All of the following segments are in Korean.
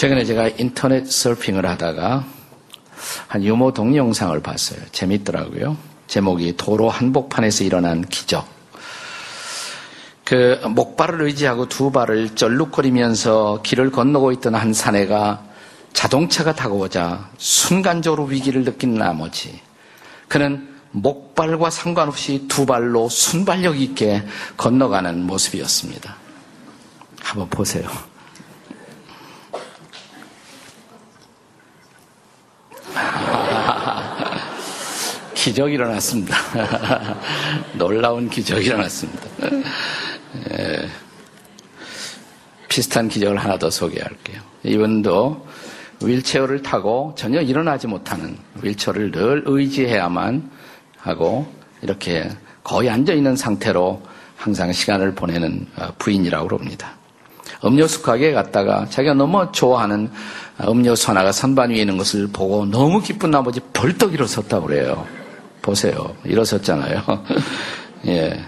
최근에 제가 인터넷 서핑을 하다가 한 유머 동영상을 봤어요. 재밌더라고요. 제목이 도로 한복판에서 일어난 기적. 그 목발을 의지하고 두 발을 쩔룩거리면서 길을 건너고 있던 한 사내가 자동차가 다가오자 순간적으로 위기를 느낀 나머지 그는 목발과 상관없이 두 발로 순발력 있게 건너가는 모습이었습니다. 한번 보세요. 기적이 일어났습니다. 놀라운 기적이 일어났습니다. 에, 비슷한 기적을 하나 더 소개할게요. 이분도 윌체어를 타고 전혀 일어나지 못하는 윌체어를 늘 의지해야만 하고 이렇게 거의 앉아 있는 상태로 항상 시간을 보내는 어, 부인이라고 그럽니다. 음료수 가게에 갔다가 자기가 너무 좋아하는 음료수 하나가 선반 위에 있는 것을 보고 너무 기쁜 나머지 벌떡 일어섰다고 그래요. 보세요. 일어섰잖아요. 예.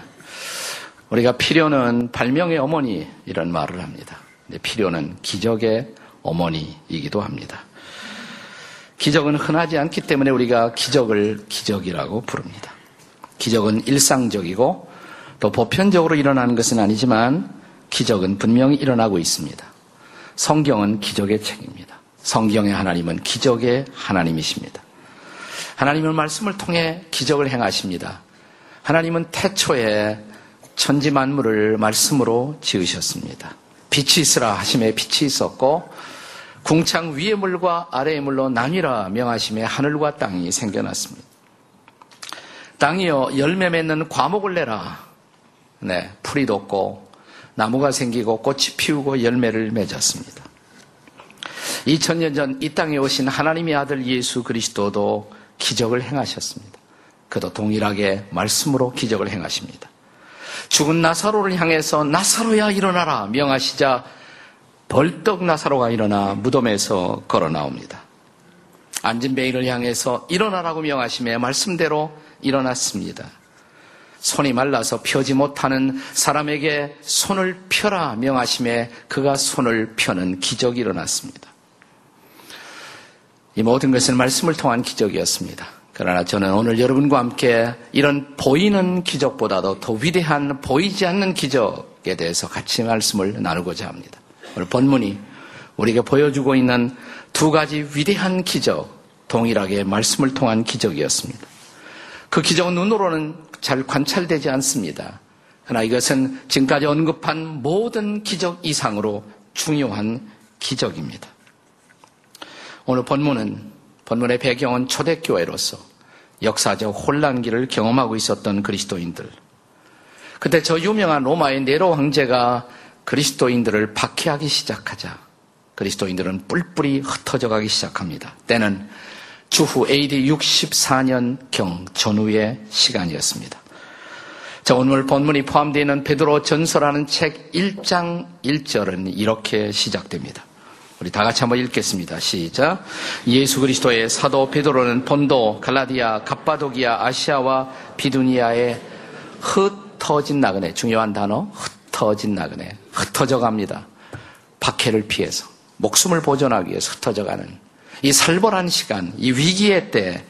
우리가 필요는 발명의 어머니 이런 말을 합니다. 필요는 기적의 어머니이기도 합니다. 기적은 흔하지 않기 때문에 우리가 기적을 기적이라고 부릅니다. 기적은 일상적이고 또 보편적으로 일어나는 것은 아니지만 기적은 분명히 일어나고 있습니다. 성경은 기적의 책입니다. 성경의 하나님은 기적의 하나님이십니다. 하나님은 말씀을 통해 기적을 행하십니다. 하나님은 태초에 천지 만물을 말씀으로 지으셨습니다. 빛이 있으라 하심에 빛이 있었고 궁창 위의 물과 아래의 물로 나뉘라 명하심에 하늘과 땅이 생겨났습니다. 땅이여 열매 맺는 과목을 내라. 네, 풀이 돋고 나무가 생기고 꽃이 피우고 열매를 맺었습니다. 2000년 전 이 땅에 오신 하나님의 아들 예수 그리스도도 기적을 행하셨습니다. 그도 동일하게 말씀으로 기적을 행하십니다. 죽은 나사로를 향해서 나사로야 일어나라 명하시자 벌떡 나사로가 일어나 무덤에서 걸어 나옵니다. 앉은 베일을 향해서 일어나라고 명하심에 말씀대로 일어났습니다. 손이 말라서 펴지 못하는 사람에게 손을 펴라 명하심에 그가 손을 펴는 기적이 일어났습니다. 이 모든 것은 말씀을 통한 기적이었습니다. 그러나 저는 오늘 여러분과 함께 이런 보이는 기적보다도 더 위대한 보이지 않는 기적에 대해서 같이 말씀을 나누고자 합니다. 오늘 본문이 우리에게 보여주고 있는 두 가지 위대한 기적, 동일하게 말씀을 통한 기적이었습니다. 그 기적은 눈으로는 잘 관찰되지 않습니다. 그러나 이것은 지금까지 언급한 모든 기적 이상으로 중요한 기적입니다. 오늘 본문은 본문의 배경은 초대교회로서 역사적 혼란기를 경험하고 있었던 그리스도인들. 그때 저 유명한 로마의 네로 황제가 그리스도인들을 박해하기 시작하자 그리스도인들은 뿔뿔이 흩어져 가기 시작합니다. 때는 주후 AD 64년경 전후의 시간이었습니다. 자, 오늘 본문이 포함되어 있는 베드로 전서라는 책 1장 1절은 이렇게 시작됩니다. 우리 다 같이 한번 읽겠습니다. 시작. 예수 그리스도의 사도 베드로는 본도, 갈라디아, 갑바도기아, 아시아와 비두니아에 흩어진 나그네, 중요한 단어, 흩어진 나그네, 흩어져 갑니다. 박해를 피해서, 목숨을 보존하기 위해서 흩어져 가는 이 살벌한 시간, 이 위기의 때,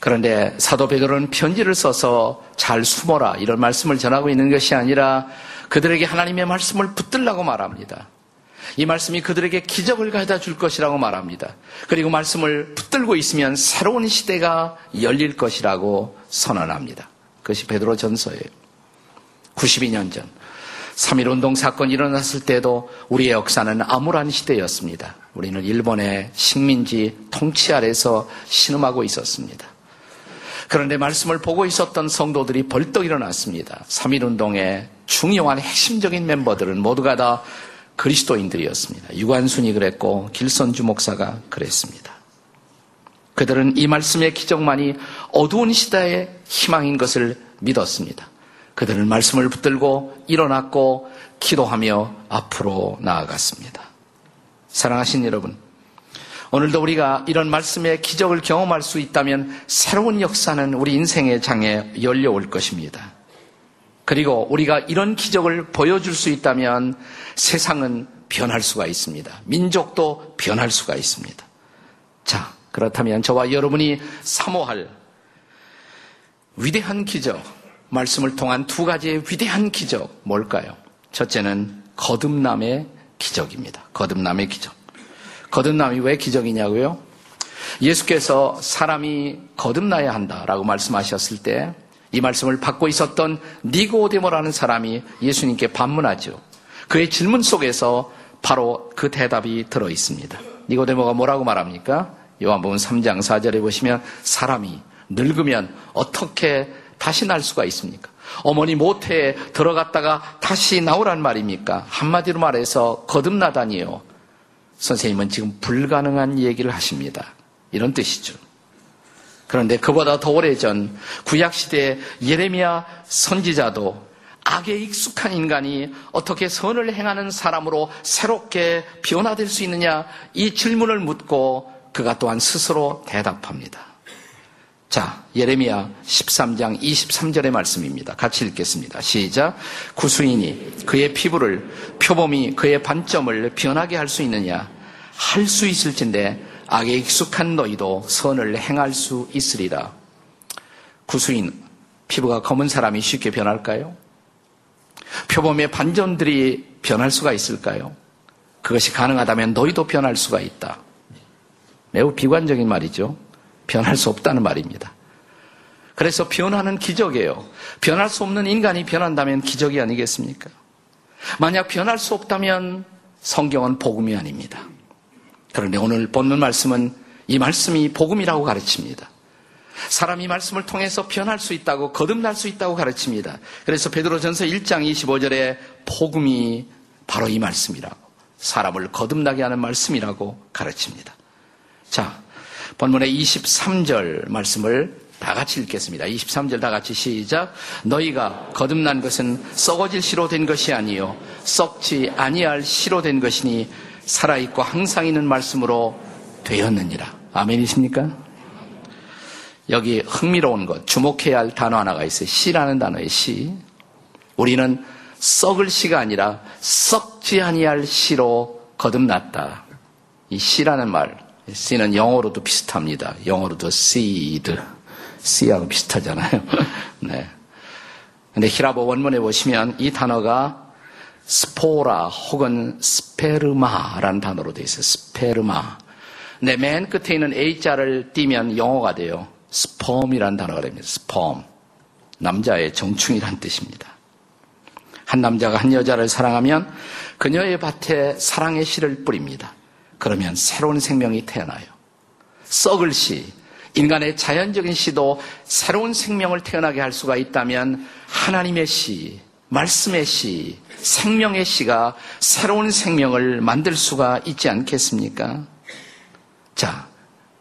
그런데 사도 베드로는 편지를 써서 잘 숨어라 이런 말씀을 전하고 있는 것이 아니라 그들에게 하나님의 말씀을 붙들라고 말합니다. 이 말씀이 그들에게 기적을 가져다 줄 것이라고 말합니다. 그리고 말씀을 붙들고 있으면 새로운 시대가 열릴 것이라고 선언합니다. 그것이 베드로 전서예요. 92년 전 3.1운동 사건이 일어났을 때도 우리의 역사는 암울한 시대였습니다. 우리는 일본의 식민지 통치 아래서 신음하고 있었습니다. 그런데 말씀을 보고 있었던 성도들이 벌떡 일어났습니다. 3.1운동의 중요한 핵심적인 멤버들은 모두가 다 그리스도인들이었습니다. 유관순이 그랬고 길선주 목사가 그랬습니다. 그들은 이 말씀의 기적만이 어두운 시대의 희망인 것을 믿었습니다. 그들은 말씀을 붙들고 일어났고 기도하며 앞으로 나아갔습니다. 사랑하신 여러분, 오늘도 우리가 이런 말씀의 기적을 경험할 수 있다면 새로운 역사는 우리 인생의 장에 열려올 것입니다. 그리고 우리가 이런 기적을 보여줄 수 있다면 세상은 변할 수가 있습니다. 민족도 변할 수가 있습니다. 자, 그렇다면 저와 여러분이 사모할 위대한 기적, 말씀을 통한 두 가지의 위대한 기적, 뭘까요? 첫째는 거듭남의 기적입니다. 거듭남의 기적. 거듭남이 왜 기적이냐고요? 예수께서 사람이 거듭나야 한다라고 말씀하셨을 때 이 말씀을 받고 있었던 니고데모라는 사람이 예수님께 반문하죠. 그의 질문 속에서 바로 그 대답이 들어 있습니다. 니고데모가 뭐라고 말합니까? 요한복음 3장 4절에 보시면 사람이 늙으면 어떻게 다시 날 수가 있습니까? 어머니 모태에 들어갔다가 다시 나오란 말입니까? 한마디로 말해서 거듭나다니요. 선생님은 지금 불가능한 얘기를 하십니다. 이런 뜻이죠. 그런데 그보다 더 오래전 구약시대 예레미야 선지자도 악에 익숙한 인간이 어떻게 선을 행하는 사람으로 새롭게 변화될 수 있느냐 이 질문을 묻고 그가 또한 스스로 대답합니다. 자, 예레미야 13장 23절의 말씀입니다. 같이 읽겠습니다. 시작. 구수인이 그의 피부를 표범이 그의 반점을 변하게 할 수 있느냐? 할 수 있을진데 악에 익숙한 너희도 선을 행할 수 있으리라. 구수인 피부가 검은 사람이 쉽게 변할까요? 표범의 반전들이 변할 수가 있을까요? 그것이 가능하다면 너희도 변할 수가 있다. 매우 비관적인 말이죠. 변할 수 없다는 말입니다. 그래서 변하는 기적이에요. 변할 수 없는 인간이 변한다면 기적이 아니겠습니까? 만약 변할 수 없다면 성경은 복음이 아닙니다. 그런데 오늘 본문 말씀은 이 말씀이 복음이라고 가르칩니다. 사람이 말씀을 통해서 변할 수 있다고 거듭날 수 있다고 가르칩니다. 그래서 베드로전서 1장 25절에 복음이 바로 이 말씀이라고 사람을 거듭나게 하는 말씀이라고 가르칩니다. 자, 본문의 23절 말씀을 다 같이 읽겠습니다. 23절 다 같이 시작. 너희가 거듭난 것은 썩어질 시로 된 것이 아니요 썩지 아니할 시로 된 것이니 살아있고 항상 있는 말씀으로 되었느니라. 아멘이십니까? 여기 흥미로운 것, 주목해야 할 단어 하나가 있어요. 시라는 단어의 시. 우리는 썩을 시가 아니라 썩지 아니할 시로 거듭났다. 이 시라는 말, 씨는 영어로도 비슷합니다. 영어로도 seed. 씨하고 비슷하잖아요. 네. 근데 히라보 원문에 보시면 이 단어가 스포라 혹은 스페르마라는 단어로 되어 있어요. 스페르마. 네, 맨 끝에 있는 A자를 띄면 영어가 돼요. 스펌이라는 단어가 됩니다. 스펌. 남자의 정충이란 뜻입니다. 한 남자가 한 여자를 사랑하면 그녀의 밭에 사랑의 씨를 뿌립니다. 그러면 새로운 생명이 태어나요. 썩을 씨, 인간의 자연적인 씨도 새로운 생명을 태어나게 할 수가 있다면 하나님의 씨, 말씀의 씨, 생명의 씨가 새로운 생명을 만들 수가 있지 않겠습니까? 자,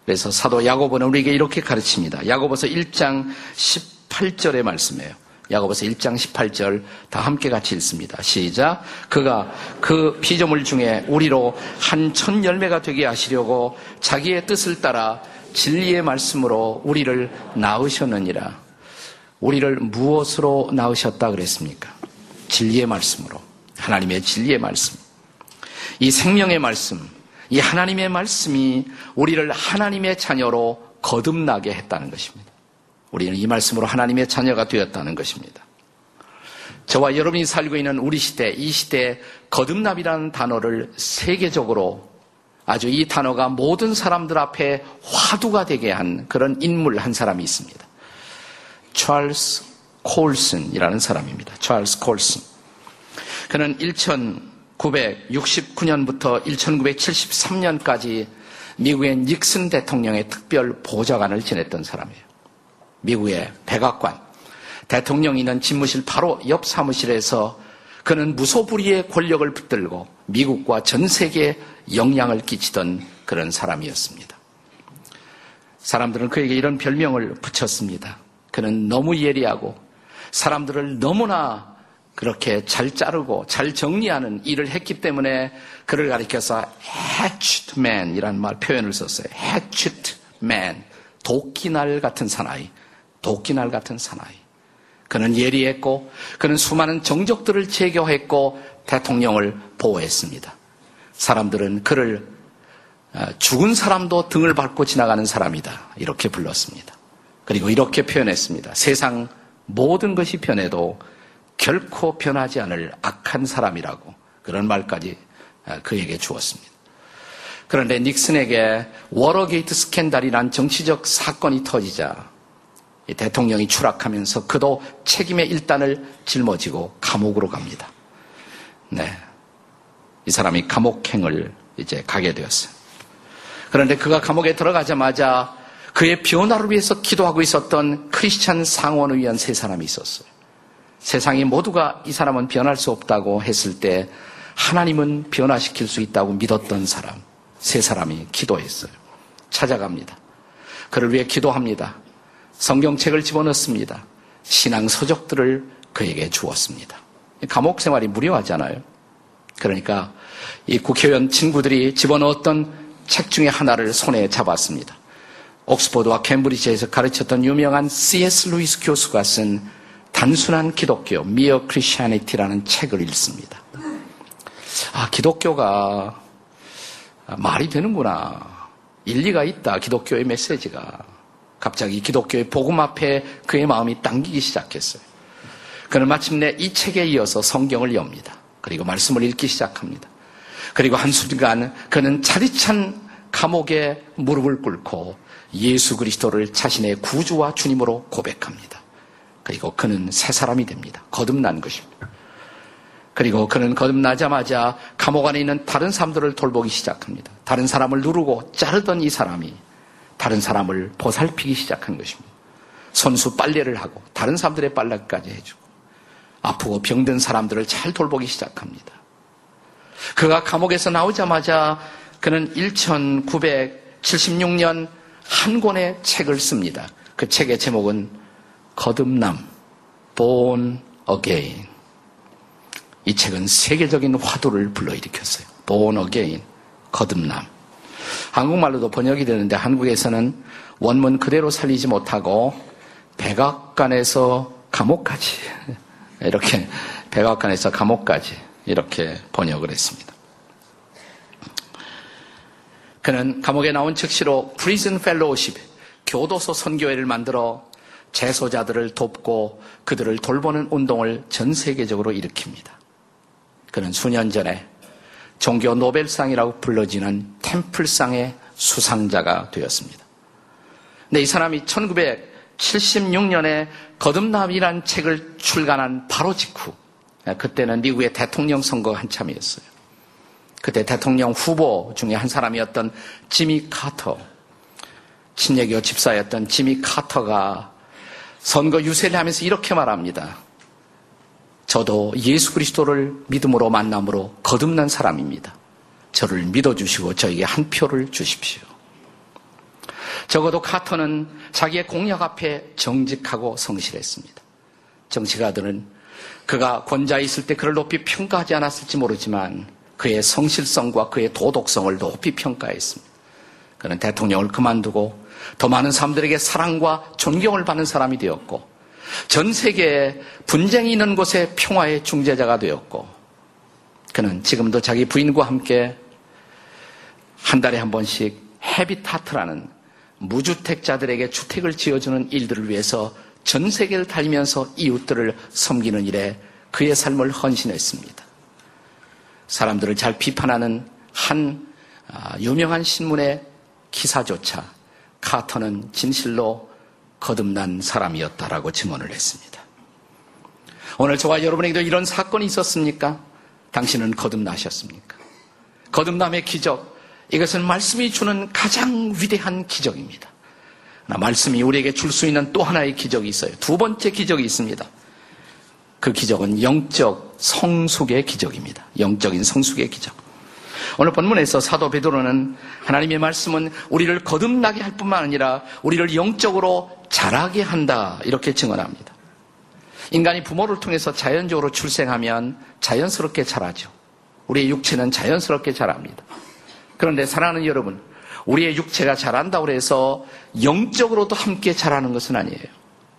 그래서 사도 야고보는 우리에게 이렇게 가르칩니다. 야고보서 1장 18절의 말씀이에요. 야고보서 1장 18절 다 함께 같이 읽습니다. 시작. 그가 그 피조물 중에 우리로 한 천 열매가 되게 하시려고 자기의 뜻을 따라 진리의 말씀으로 우리를 낳으셨느니라. 우리를 무엇으로 낳으셨다 그랬습니까? 진리의 말씀으로. 하나님의 진리의 말씀. 이 생명의 말씀, 이 하나님의 말씀이 우리를 하나님의 자녀로 거듭나게 했다는 것입니다. 우리는 이 말씀으로 하나님의 자녀가 되었다는 것입니다. 저와 여러분이 살고 있는 우리 시대, 이 시대에 거듭납이라는 단어를 세계적으로 아주 이 단어가 모든 사람들 앞에 화두가 되게 한 그런 인물 한 사람이 있습니다. 찰스 콜슨이라는 사람입니다. 찰스 콜슨. 그는 1969년부터 1973년까지 미국의 닉슨 대통령의 특별 보좌관을 지냈던 사람이에요. 미국의 백악관, 대통령이 있는 집무실 바로 옆 사무실에서 그는 무소불위의 권력을 붙들고 미국과 전 세계에 영향을 끼치던 그런 사람이었습니다. 사람들은 그에게 이런 별명을 붙였습니다. 그는 너무 예리하고 사람들을 너무나 그렇게 잘 자르고 잘 정리하는 일을 했기 때문에 그를 가리켜서 hatched man이라는 말 표현을 썼어요. hatched man. 도끼날 같은 사나이. 도끼날 같은 사나이. 그는 예리했고 그는 수많은 정적들을 제거했고 대통령을 보호했습니다. 사람들은 그를 아, 죽은 사람도 등을 밟고 지나가는 사람이다. 이렇게 불렀습니다. 그리고 이렇게 표현했습니다. 세상 모든 것이 변해도 결코 변하지 않을 악한 사람이라고 그런 말까지 아, 그에게 주었습니다. 그런데 닉슨에게 워터게이트 스캔달이란 정치적 사건이 터지자 대통령이 추락하면서 그도 책임의 일단을 짊어지고 감옥으로 갑니다. 네. 이 사람이 감옥행을 이제 가게 되었어요. 그런데 그가 감옥에 들어가자마자 그의 변화를 위해서 기도하고 있었던 크리스찬 상원을 위한 세 사람이 있었어요. 세상의 모두가 이 사람은 변할 수 없다고 했을 때 하나님은 변화시킬 수 있다고 믿었던 사람, 세 사람이 기도했어요. 찾아갑니다. 그를 위해 기도합니다. 성경책을 집어넣습니다. 신앙 서적들을 그에게 주었습니다. 감옥 생활이 무료하잖아요. 그러니까 이 국회의원 친구들이 집어넣었던 책 중에 하나를 손에 잡았습니다. 옥스퍼드와 캠브리지에서 가르쳤던 유명한 C.S. 루이스 교수가 쓴 단순한 기독교, Mere Christianity라는 책을 읽습니다. 아, 기독교가 말이 되는구나. 일리가 있다. 기독교의 메시지가. 갑자기 기독교의 복음 앞에 그의 마음이 당기기 시작했어요. 그는 마침내 이 책에 이어서 성경을 엽니다. 그리고 말씀을 읽기 시작합니다. 그리고 한순간 그는 차디찬 감옥에 무릎을 꿇고 예수 그리스도를 자신의 구주와 주님으로 고백합니다. 그리고 그는 새 사람이 됩니다. 거듭난 것입니다. 그리고 그는 거듭나자마자 감옥 안에 있는 다른 사람들을 돌보기 시작합니다. 다른 사람을 누르고 자르던 이 사람이 다른 사람을 보살피기 시작한 것입니다. 손수 빨래를 하고 다른 사람들의 빨래까지 해주고 아프고 병든 사람들을 잘 돌보기 시작합니다. 그가 감옥에서 나오자마자 그는 1976년 한 권의 책을 씁니다. 그 책의 제목은 거듭남, Born Again. 이 책은 세계적인 화두를 불러일으켰어요. Born Again, 거듭남. 한국말로도 번역이 되는데 한국에서는 원문 그대로 살리지 못하고 백악관에서 감옥까지 이렇게 백악관에서 감옥까지 이렇게 번역을 했습니다. 그는 감옥에 나온 즉시로 Prison Fellowship 교도소 선교회를 만들어 재소자들을 돕고 그들을 돌보는 운동을 전 세계적으로 일으킵니다. 그는 수년 전에 종교 노벨상이라고 불러지는 템플상의 수상자가 되었습니다. 근데 이 사람이 1976년에 거듭남이란 책을 출간한 바로 직후 그때는 미국의 대통령 선거가 한참이었어요. 그때 대통령 후보 중에 한 사람이었던 지미 카터, 친예교 집사였던 지미 카터가 선거 유세를 하면서 이렇게 말합니다. 저도 예수 그리스도를 믿음으로 만남으로 거듭난 사람입니다. 저를 믿어주시고 저에게 한 표를 주십시오. 적어도 카터는 자기의 공약 앞에 정직하고 성실했습니다. 정치가들은 그가 권좌에 있을 때 그를 높이 평가하지 않았을지 모르지만 그의 성실성과 그의 도덕성을 높이 평가했습니다. 그는 대통령을 그만두고 더 많은 사람들에게 사랑과 존경을 받는 사람이 되었고 전 세계에 분쟁이 있는 곳에 평화의 중재자가 되었고 그는 지금도 자기 부인과 함께 한 달에 한 번씩 헤비타트라는 무주택자들에게 주택을 지어주는 일들을 위해서 전 세계를 달리면서 이웃들을 섬기는 일에 그의 삶을 헌신했습니다. 사람들을 잘 비판하는 한 아, 유명한 신문의 기사조차 카터는 진실로 거듭난 사람이었다라고 증언을 했습니다. 오늘 저와 여러분에게도 이런 사건이 있었습니까? 당신은 거듭나셨습니까? 거듭남의 기적, 이것은 말씀이 주는 가장 위대한 기적입니다. 말씀이 우리에게 줄 수 있는 또 하나의 기적이 있어요. 두 번째 기적이 있습니다. 그 기적은 영적 성숙의 기적입니다. 영적인 성숙의 기적. 오늘 본문에서 사도 베드로는 하나님의 말씀은 우리를 거듭나게 할 뿐만 아니라 우리를 영적으로 자라게 한다 이렇게 증언합니다. 인간이 부모를 통해서 자연적으로 출생하면 자연스럽게 자라죠. 우리의 육체는 자연스럽게 자랍니다. 그런데 사랑하는 여러분, 우리의 육체가 자란다고 해서 영적으로도 함께 자라는 것은 아니에요.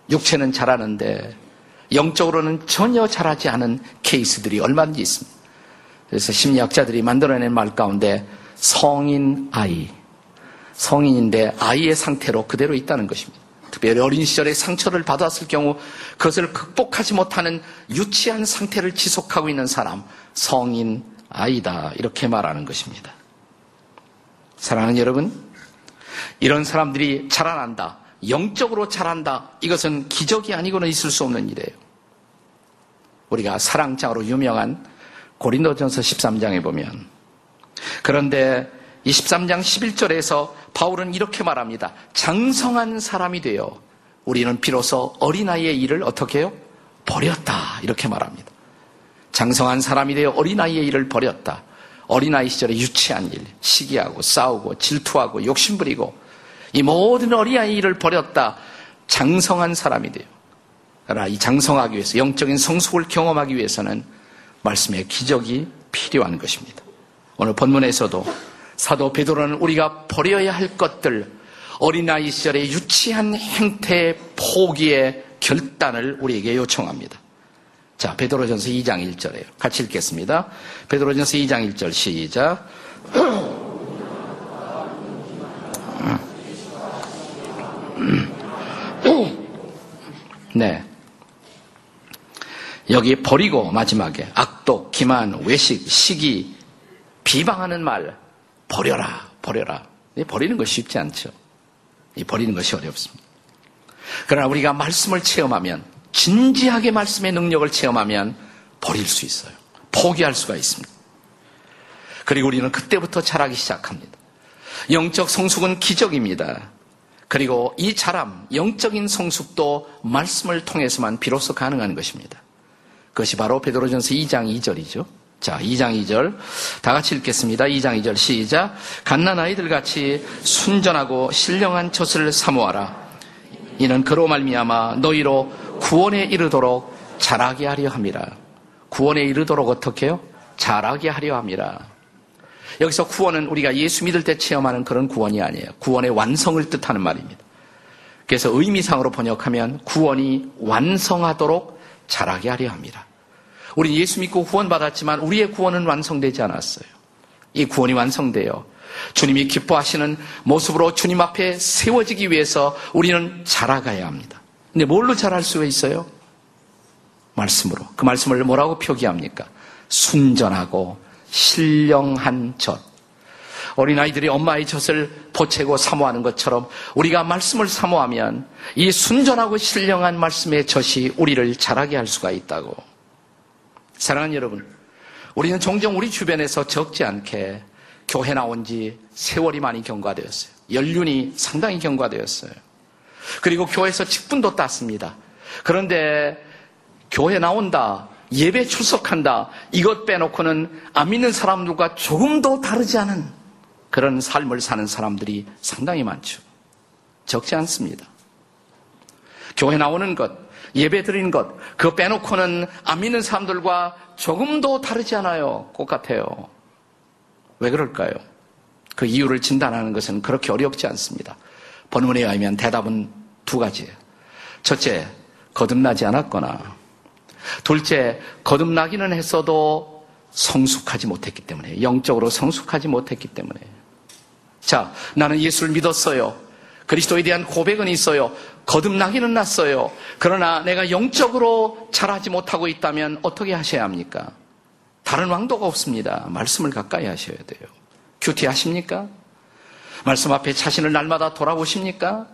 육체는 자라는데 영적으로는 전혀 자라지 않은 케이스들이 얼마든지 있습니다. 그래서 심리학자들이 만들어낸 말 가운데 성인 아이, 성인인데 아이의 상태로 그대로 있다는 것입니다. 특별히 어린 시절에 상처를 받았을 경우 그것을 극복하지 못하는 유치한 상태를 지속하고 있는 사람, 성인 아이다. 이렇게 말하는 것입니다. 사랑하는 여러분, 이런 사람들이 자라난다. 영적으로 자란다. 이것은 기적이 아니고는 있을 수 없는 일이에요. 우리가 사랑장으로 유명한 고린도전서 13장에 보면 그런데 23장 11절에서 바울은 이렇게 말합니다. 장성한 사람이 되어 우리는 비로소 어린아이의 일을 어떻게 해요? 버렸다. 이렇게 말합니다. 장성한 사람이 되어 어린아이의 일을 버렸다. 어린아이 시절에 유치한 일, 시기하고 싸우고 질투하고 욕심부리고 이 모든 어린아이 일을 버렸다. 장성한 사람이 되어. 그러나 이 장성하기 위해서 영적인 성숙을 경험하기 위해서는 말씀의 기적이 필요한 것입니다. 오늘 본문에서도 사도 베드로는 우리가 버려야 할 것들 어린아이 시절의 유치한 행태 포기의 결단을 우리에게 요청합니다. 자, 베드로전서 2장 1절에요. 같이 읽겠습니다. 베드로전서 2장 1절 시작. 네. 여기 버리고 마지막에 악독, 기만, 외식, 시기, 비방하는 말 버려라, 버려라. 버리는 것이 쉽지 않죠. 버리는 것이 어렵습니다. 그러나 우리가 말씀을 체험하면 진지하게 말씀의 능력을 체험하면 버릴 수 있어요. 포기할 수가 있습니다. 그리고 우리는 그때부터 자라기 시작합니다. 영적 성숙은 기적입니다. 그리고 이 자람, 영적인 성숙도 말씀을 통해서만 비로소 가능한 것입니다. 그것이 바로 베드로전서 2장 2절이죠. 자, 2장 2절. 다 같이 읽겠습니다. 2장 2절 시작. 갓난 아이들 같이 순전하고 신령한 젖을 사모하라. 이는 그로 말미암아 너희로 구원에 이르도록 자라게 하려 함이라. 구원에 이르도록 어떻게 해요? 자라게 하려 함이라. 여기서 구원은 우리가 예수 믿을 때 체험하는 그런 구원이 아니에요. 구원의 완성을 뜻하는 말입니다. 그래서 의미상으로 번역하면 구원이 완성하도록 자라게 하려 합니다. 우리 예수 믿고 구원받았지만 우리의 구원은 완성되지 않았어요. 이 구원이 완성되어 주님이 기뻐하시는 모습으로 주님 앞에 세워지기 위해서 우리는 자라가야 합니다. 근데 뭘로 자랄 수가 있어요? 말씀으로. 그 말씀을 뭐라고 표기합니까? 순전하고 신령한 젖. 어린아이들이 엄마의 젖을 보채고 사모하는 것처럼 우리가 말씀을 사모하면 이 순전하고 신령한 말씀의 젖이 우리를 자라게 할 수가 있다고. 사랑하는 여러분, 우리는 종종 우리 주변에서 적지 않게 교회 나온 지 세월이 많이 경과되었어요. 연륜이 상당히 경과되었어요. 그리고 교회에서 직분도 땄습니다. 그런데 교회 나온다, 예배 출석한다, 이것 빼놓고는 안 믿는 사람들과 조금도 다르지 않은 그런 삶을 사는 사람들이 상당히 많죠. 적지 않습니다. 교회 나오는 것, 예배 드리는 것, 그거 빼놓고는 안 믿는 사람들과 조금도 다르지 않아요. 똑같아요. 왜 그럴까요? 그 이유를 진단하는 것은 그렇게 어렵지 않습니다. 본문에 의하면 대답은 두 가지예요. 첫째, 거듭나지 않았거나, 둘째, 거듭나기는 했어도 성숙하지 못했기 때문에, 영적으로 성숙하지 못했기 때문에. 자, 나는 예수를 믿었어요. 그리스도에 대한 고백은 있어요. 거듭나기는 났어요. 그러나 내가 영적으로 잘하지 못하고 있다면 어떻게 하셔야 합니까? 다른 왕도가 없습니다. 말씀을 가까이 하셔야 돼요. 큐티 하십니까? 말씀 앞에 자신을 날마다 돌아보십니까?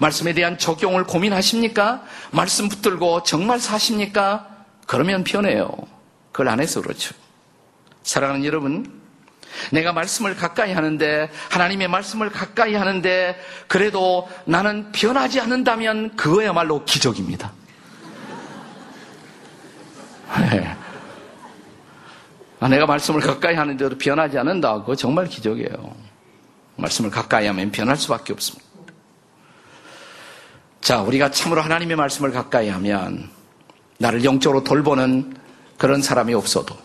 말씀에 대한 적용을 고민하십니까? 말씀 붙들고 정말 사십니까? 그러면 변해요. 그걸 안 해서 그렇죠. 사랑하는 여러분, 내가 말씀을 가까이 하는데, 하나님의 말씀을 가까이 하는데, 그래도 나는 변하지 않는다면 그거야말로 기적입니다. 네. 아, 내가 말씀을 가까이 하는데도 변하지 않는다. 그거 정말 기적이에요. 말씀을 가까이 하면 변할 수밖에 없습니다. 자, 우리가 참으로 하나님의 말씀을 가까이 하면 나를 영적으로 돌보는 그런 사람이 없어도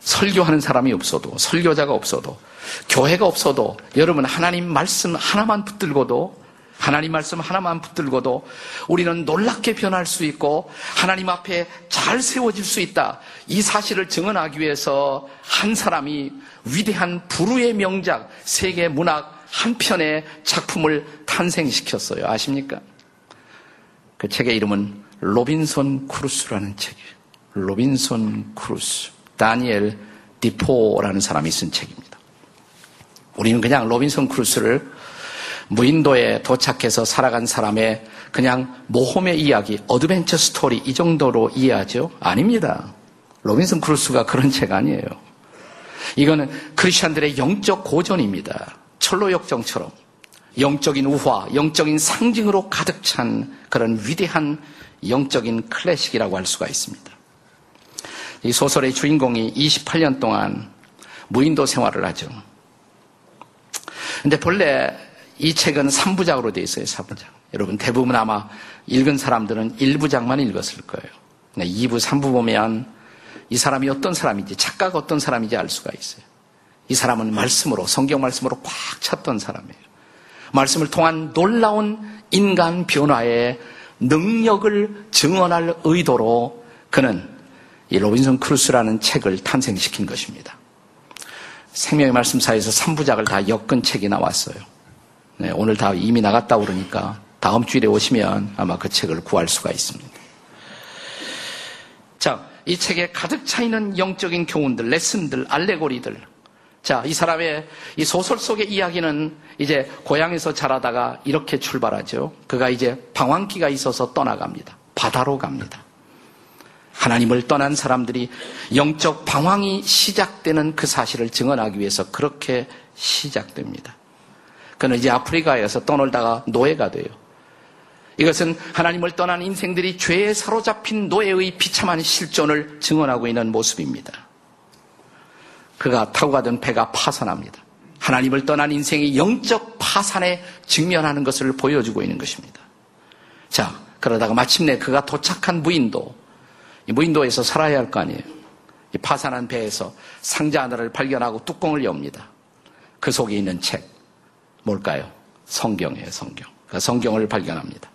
설교하는 사람이 없어도 설교자가 없어도 교회가 없어도 여러분 하나님 말씀 하나만 붙들고도 하나님 말씀 하나만 붙들고도 우리는 놀랍게 변할 수 있고 하나님 앞에 잘 세워질 수 있다. 이 사실을 증언하기 위해서 한 사람이 위대한 불후의 명작 세계 문학 한 편의 작품을 탄생시켰어요. 아십니까? 그 책의 이름은 로빈손 크루스라는 책이에요. 로빈손 크루스. 다니엘 디포라는 사람이 쓴 책입니다. 우리는 그냥 로빈손 크루스를 무인도에 도착해서 살아간 사람의 그냥 모험의 이야기, adventure story 이 정도로 이해하죠? 아닙니다. 로빈슨 크루스가 그런 책 아니에요. 이거는 크리스천들의 영적 고전입니다. 천로역정처럼 영적인 우화, 영적인 상징으로 가득 찬 그런 위대한 영적인 클래식이라고 할 수가 있습니다. 이 소설의 주인공이 28년 동안 무인도 생활을 하죠. 근데 본래 이 책은 3부작으로 되어 있어요, 3부작. 여러분, 대부분 아마 읽은 사람들은 1부작만 읽었을 거예요. 2부, 3부 보면 이 사람이 어떤 사람인지, 작가가 어떤 사람인지 알 수가 있어요. 이 사람은 말씀으로, 성경 말씀으로 꽉 찼던 사람이에요. 말씀을 통한 놀라운 인간 변화의 능력을 증언할 의도로 그는 이 로빈슨 크루스라는 책을 탄생시킨 것입니다. 생명의 말씀사에서 3부작을 다 엮은 책이 나왔어요. 네, 오늘 다 이미 나갔다 그러니까 다음 주일에 오시면 아마 그 책을 구할 수가 있습니다. 자, 이 책에 가득 차 있는 영적인 교훈들, 레슨들, 알레고리들. 자, 이 사람의 이 소설 속의 이야기는 이제 고향에서 자라다가 이렇게 출발하죠. 그가 이제 방황기가 있어서 떠나갑니다. 바다로 갑니다. 하나님을 떠난 사람들이 영적 방황이 시작되는 그 사실을 증언하기 위해서 그렇게 시작됩니다. 그는 이제 아프리카에서 떠놀다가 노예가 돼요. 이것은 하나님을 떠난 인생들이 죄에 사로잡힌 노예의 비참한 실존을 증언하고 있는 모습입니다. 그가 타고 가던 배가 파산합니다. 하나님을 떠난 인생이 영적 파산에 직면하는 것을 보여주고 있는 것입니다. 자, 그러다가 마침내 그가 도착한 무인도, 이 무인도에서 살아야 할 거 아니에요. 이 파산한 배에서 상자 하나를 발견하고 뚜껑을 엽니다. 그 속에 있는 책. 뭘까요? 성경이에요, 성경. 그 성경을 발견합니다.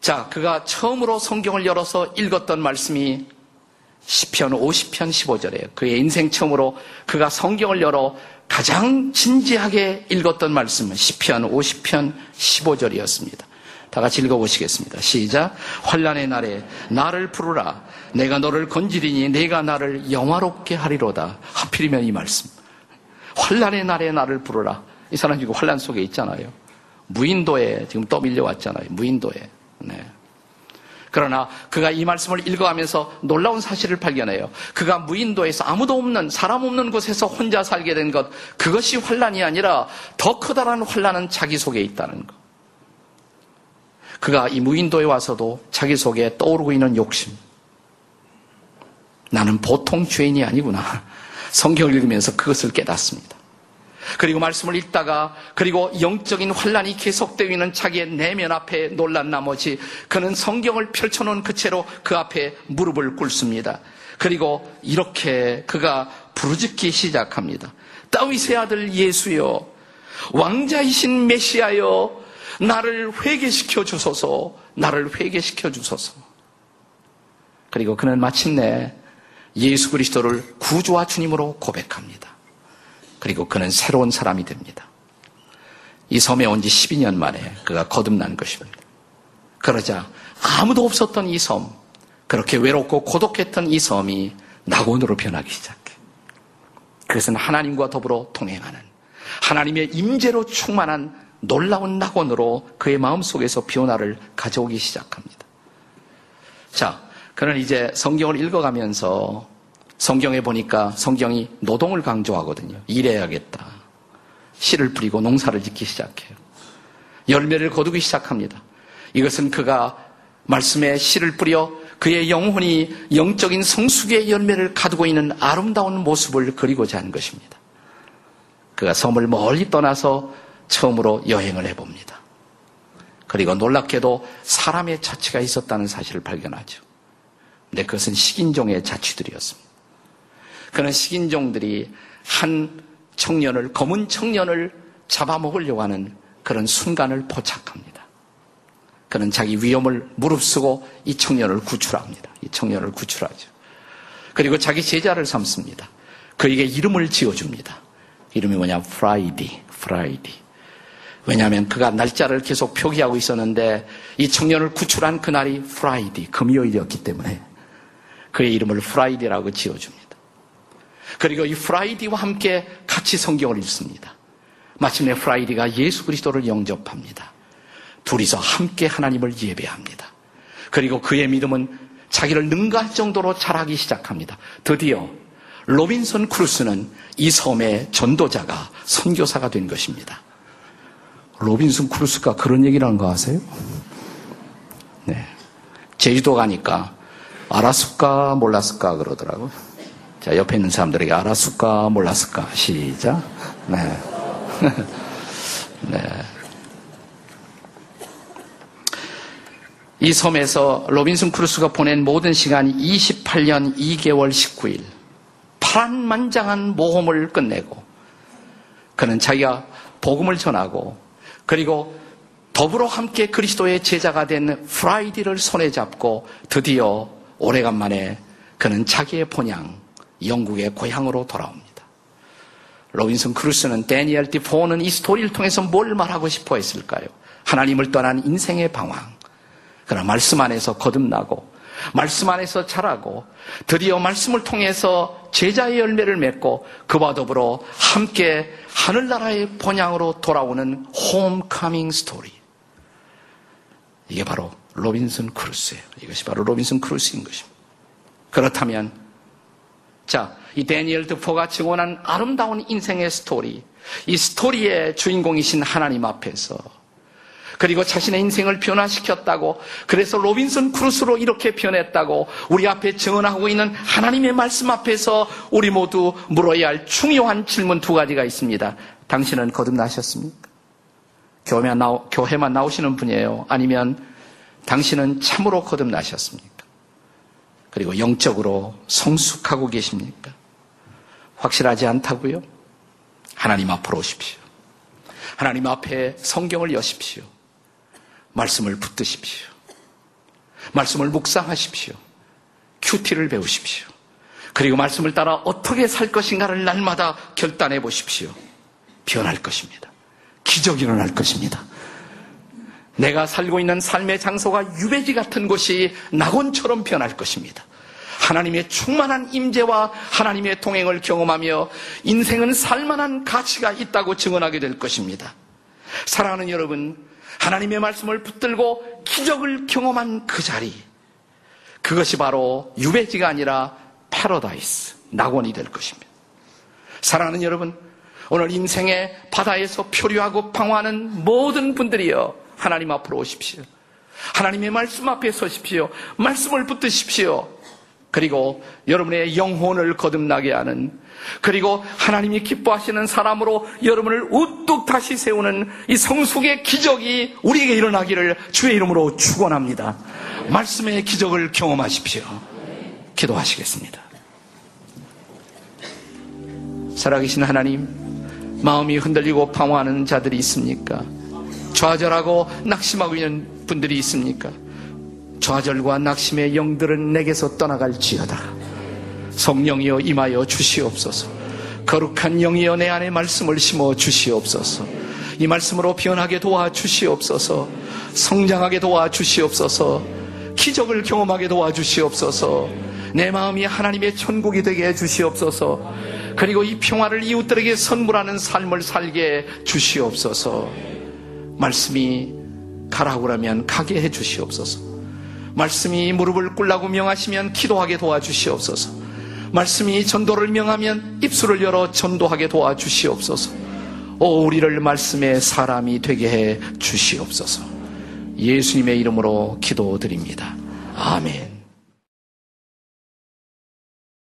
자, 그가 처음으로 성경을 열어서 읽었던 말씀이 10편 50편 15절이에요. 그의 인생 처음으로 그가 성경을 열어 가장 진지하게 읽었던 말씀은 10편 50편 15절이었습니다. 다 같이 읽어보시겠습니다. 시작. 환란의 날에 나를 부르라. 내가 너를 건지리니 내가 나를 영화롭게 하리로다. 하필이면 이 말씀. 환란의 날에 나를 부르라. 이 사람 지금 환란 속에 있잖아요. 무인도에 지금 떠밀려 왔잖아요. 무인도에. 네. 그러나 그가 이 말씀을 읽어가면서 놀라운 사실을 발견해요. 그가 무인도에서 아무도 없는 사람 없는 곳에서 혼자 살게 된 것, 그것이 환란이 아니라 더 커다란 환란은 자기 속에 있다는 것. 그가 이 무인도에 와서도 자기 속에 떠오르고 있는 욕심. 나는 보통 죄인이 아니구나. 성경을 읽으면서 그것을 깨닫습니다. 그리고 말씀을 읽다가 그리고 영적인 환란이 계속되고 있는 자기의 내면 앞에 놀란 나머지 그는 성경을 펼쳐놓은 그 채로 그 앞에 무릎을 꿇습니다. 그리고 이렇게 그가 부르짖기 시작합니다. 다윗의 아들 예수여 왕자이신 메시아여 나를 회개시켜 주소서 나를 회개시켜 주소서 그리고 그는 마침내 예수 그리스도를 구주와 주님으로 고백합니다. 그리고 그는 새로운 사람이 됩니다. 이 섬에 온 지 12년 만에 그가 거듭난 것입니다. 그러자 아무도 없었던 이 섬, 그렇게 외롭고 고독했던 이 섬이 낙원으로 변하기 시작해. 그것은 하나님과 더불어 동행하는 하나님의 임재로 충만한 놀라운 낙원으로 그의 마음속에서 변화를 가져오기 시작합니다. 자, 그는 이제 성경을 읽어가면서 성경에 보니까 성경이 노동을 강조하거든요. 일해야겠다. 씨를 뿌리고 농사를 짓기 시작해요. 열매를 거두기 시작합니다. 이것은 그가 말씀에 씨를 뿌려 그의 영혼이 영적인 성숙의 열매를 가두고 있는 아름다운 모습을 그리고자 하는 것입니다. 그가 섬을 멀리 떠나서 처음으로 여행을 해봅니다. 그리고 놀랍게도 사람의 자취가 있었다는 사실을 발견하죠. 근데 그것은 식인종의 자취들이었습니다. 그런 식인종들이 한 청년을, 검은 청년을 잡아먹으려고 하는 그런 순간을 포착합니다. 그는 자기 위험을 무릅쓰고 이 청년을 구출합니다. 이 청년을 구출하죠. 그리고 자기 제자를 삼습니다. 그에게 이름을 지어줍니다. 이름이 뭐냐? 프라이디, 프라이디. 왜냐하면 그가 날짜를 계속 표기하고 있었는데 이 청년을 구출한 그날이 Friday, 금요일이었기 때문에 그의 이름을 프라이디라고 지어줍니다. 그리고 이 프라이디와 함께 같이 성경을 읽습니다. 마침내 프라이디가 예수 그리스도를 영접합니다. 둘이서 함께 하나님을 예배합니다. 그리고 그의 믿음은 자기를 능가할 정도로 자라기 시작합니다. 드디어 로빈슨 크루스는 이 섬의 전도자가 선교사가 된 것입니다. 로빈슨 크루스가 그런 얘기를 하는 거 아세요? 네. 제주도 가니까 알았을까 몰랐을까 그러더라고요. 자, 옆에 있는 사람들에게 알았을까 몰랐을까 시작. 네. 네. 이 섬에서 로빈슨 크루스가 보낸 모든 시간이 28년 2개월 19일. 파란만장한 모험을 끝내고 그는 자기가 복음을 전하고 그리고 더불어 함께 그리스도의 제자가 된 프라이디를 손에 잡고 드디어 오래간만에 그는 자기의 본향, 영국의 고향으로 돌아옵니다. 로빈슨 크루스는 데니엘 디포는 이 스토리를 통해서 뭘 말하고 싶어 했을까요? 하나님을 떠난 인생의 방황. 그러나 말씀 안에서 거듭나고 말씀 안에서 자라고 드디어 말씀을 통해서 제자의 열매를 맺고 그와 더불어 함께 하늘나라의 본향으로 돌아오는 homecoming story. 이게 바로 로빈슨 크루스예요. 이것이 바로 로빈슨 크루스인 것입니다. 그렇다면 자, 이 데니엘 드포가 증언한 아름다운 인생의 스토리, 이 스토리의 주인공이신 하나님 앞에서 그리고 자신의 인생을 변화시켰다고 그래서 로빈슨 크루스로 이렇게 변했다고 우리 앞에 증언하고 있는 하나님의 말씀 앞에서 우리 모두 물어야 할 중요한 질문 두 가지가 있습니다. 당신은 거듭나셨습니까? 교회만, 나오, 교회만 나오시는 분이에요? 아니면 당신은 참으로 거듭나셨습니까? 그리고 영적으로 성숙하고 계십니까? 확실하지 않다고요? 하나님 앞으로 오십시오. 하나님 앞에 성경을 여십시오. 말씀을 붙드십시오. 말씀을 묵상하십시오. 큐티를 배우십시오. 그리고 말씀을 따라 어떻게 살 것인가를 날마다 결단해 보십시오. 변할 것입니다. 기적이 일어날 것입니다. 내가 살고 있는 삶의 장소가 유배지 같은 곳이 낙원처럼 변할 것입니다. 하나님의 충만한 임재와 하나님의 동행을 경험하며 인생은 살만한 가치가 있다고 증언하게 될 것입니다. 사랑하는 여러분, 하나님의 말씀을 붙들고 기적을 경험한 그 자리. 그것이 바로 유배지가 아니라 패러다이스, 낙원이 될 것입니다. 사랑하는 여러분, 오늘 인생의 바다에서 표류하고 방황하는 모든 분들이여 하나님 앞으로 오십시오. 하나님의 말씀 앞에 서십시오. 말씀을 붙드십시오. 그리고 여러분의 영혼을 거듭나게 하는 그리고 하나님이 기뻐하시는 사람으로 여러분을 우뚝 다시 세우는 이 성숙의 기적이 우리에게 일어나기를 주의 이름으로 축원합니다. 말씀의 기적을 경험하십시오. 기도하시겠습니다. 살아계신 하나님, 마음이 흔들리고 방황하는 자들이 있습니까? 좌절하고 낙심하고 있는 분들이 있습니까? 좌절과 낙심의 영들은 내게서 떠나갈지어다. 성령이여 임하여 주시옵소서. 거룩한 영이여 내 안에 말씀을 심어 주시옵소서. 이 말씀으로 변하게 도와 주시옵소서. 성장하게 도와 주시옵소서. 기적을 경험하게 도와 주시옵소서. 내 마음이 하나님의 천국이 되게 해 주시옵소서. 그리고 이 평화를 이웃들에게 선물하는 삶을 살게 주시옵소서. 말씀이 가라고 그러면 가게 해 주시옵소서. 말씀이 무릎을 꿇라고 명하시면 기도하게 도와주시옵소서. 말씀이 전도를 명하면 입술을 열어 전도하게 도와주시옵소서. 오, 우리를 말씀의 사람이 되게 해 주시옵소서. 예수님의 이름으로 기도드립니다. 아멘.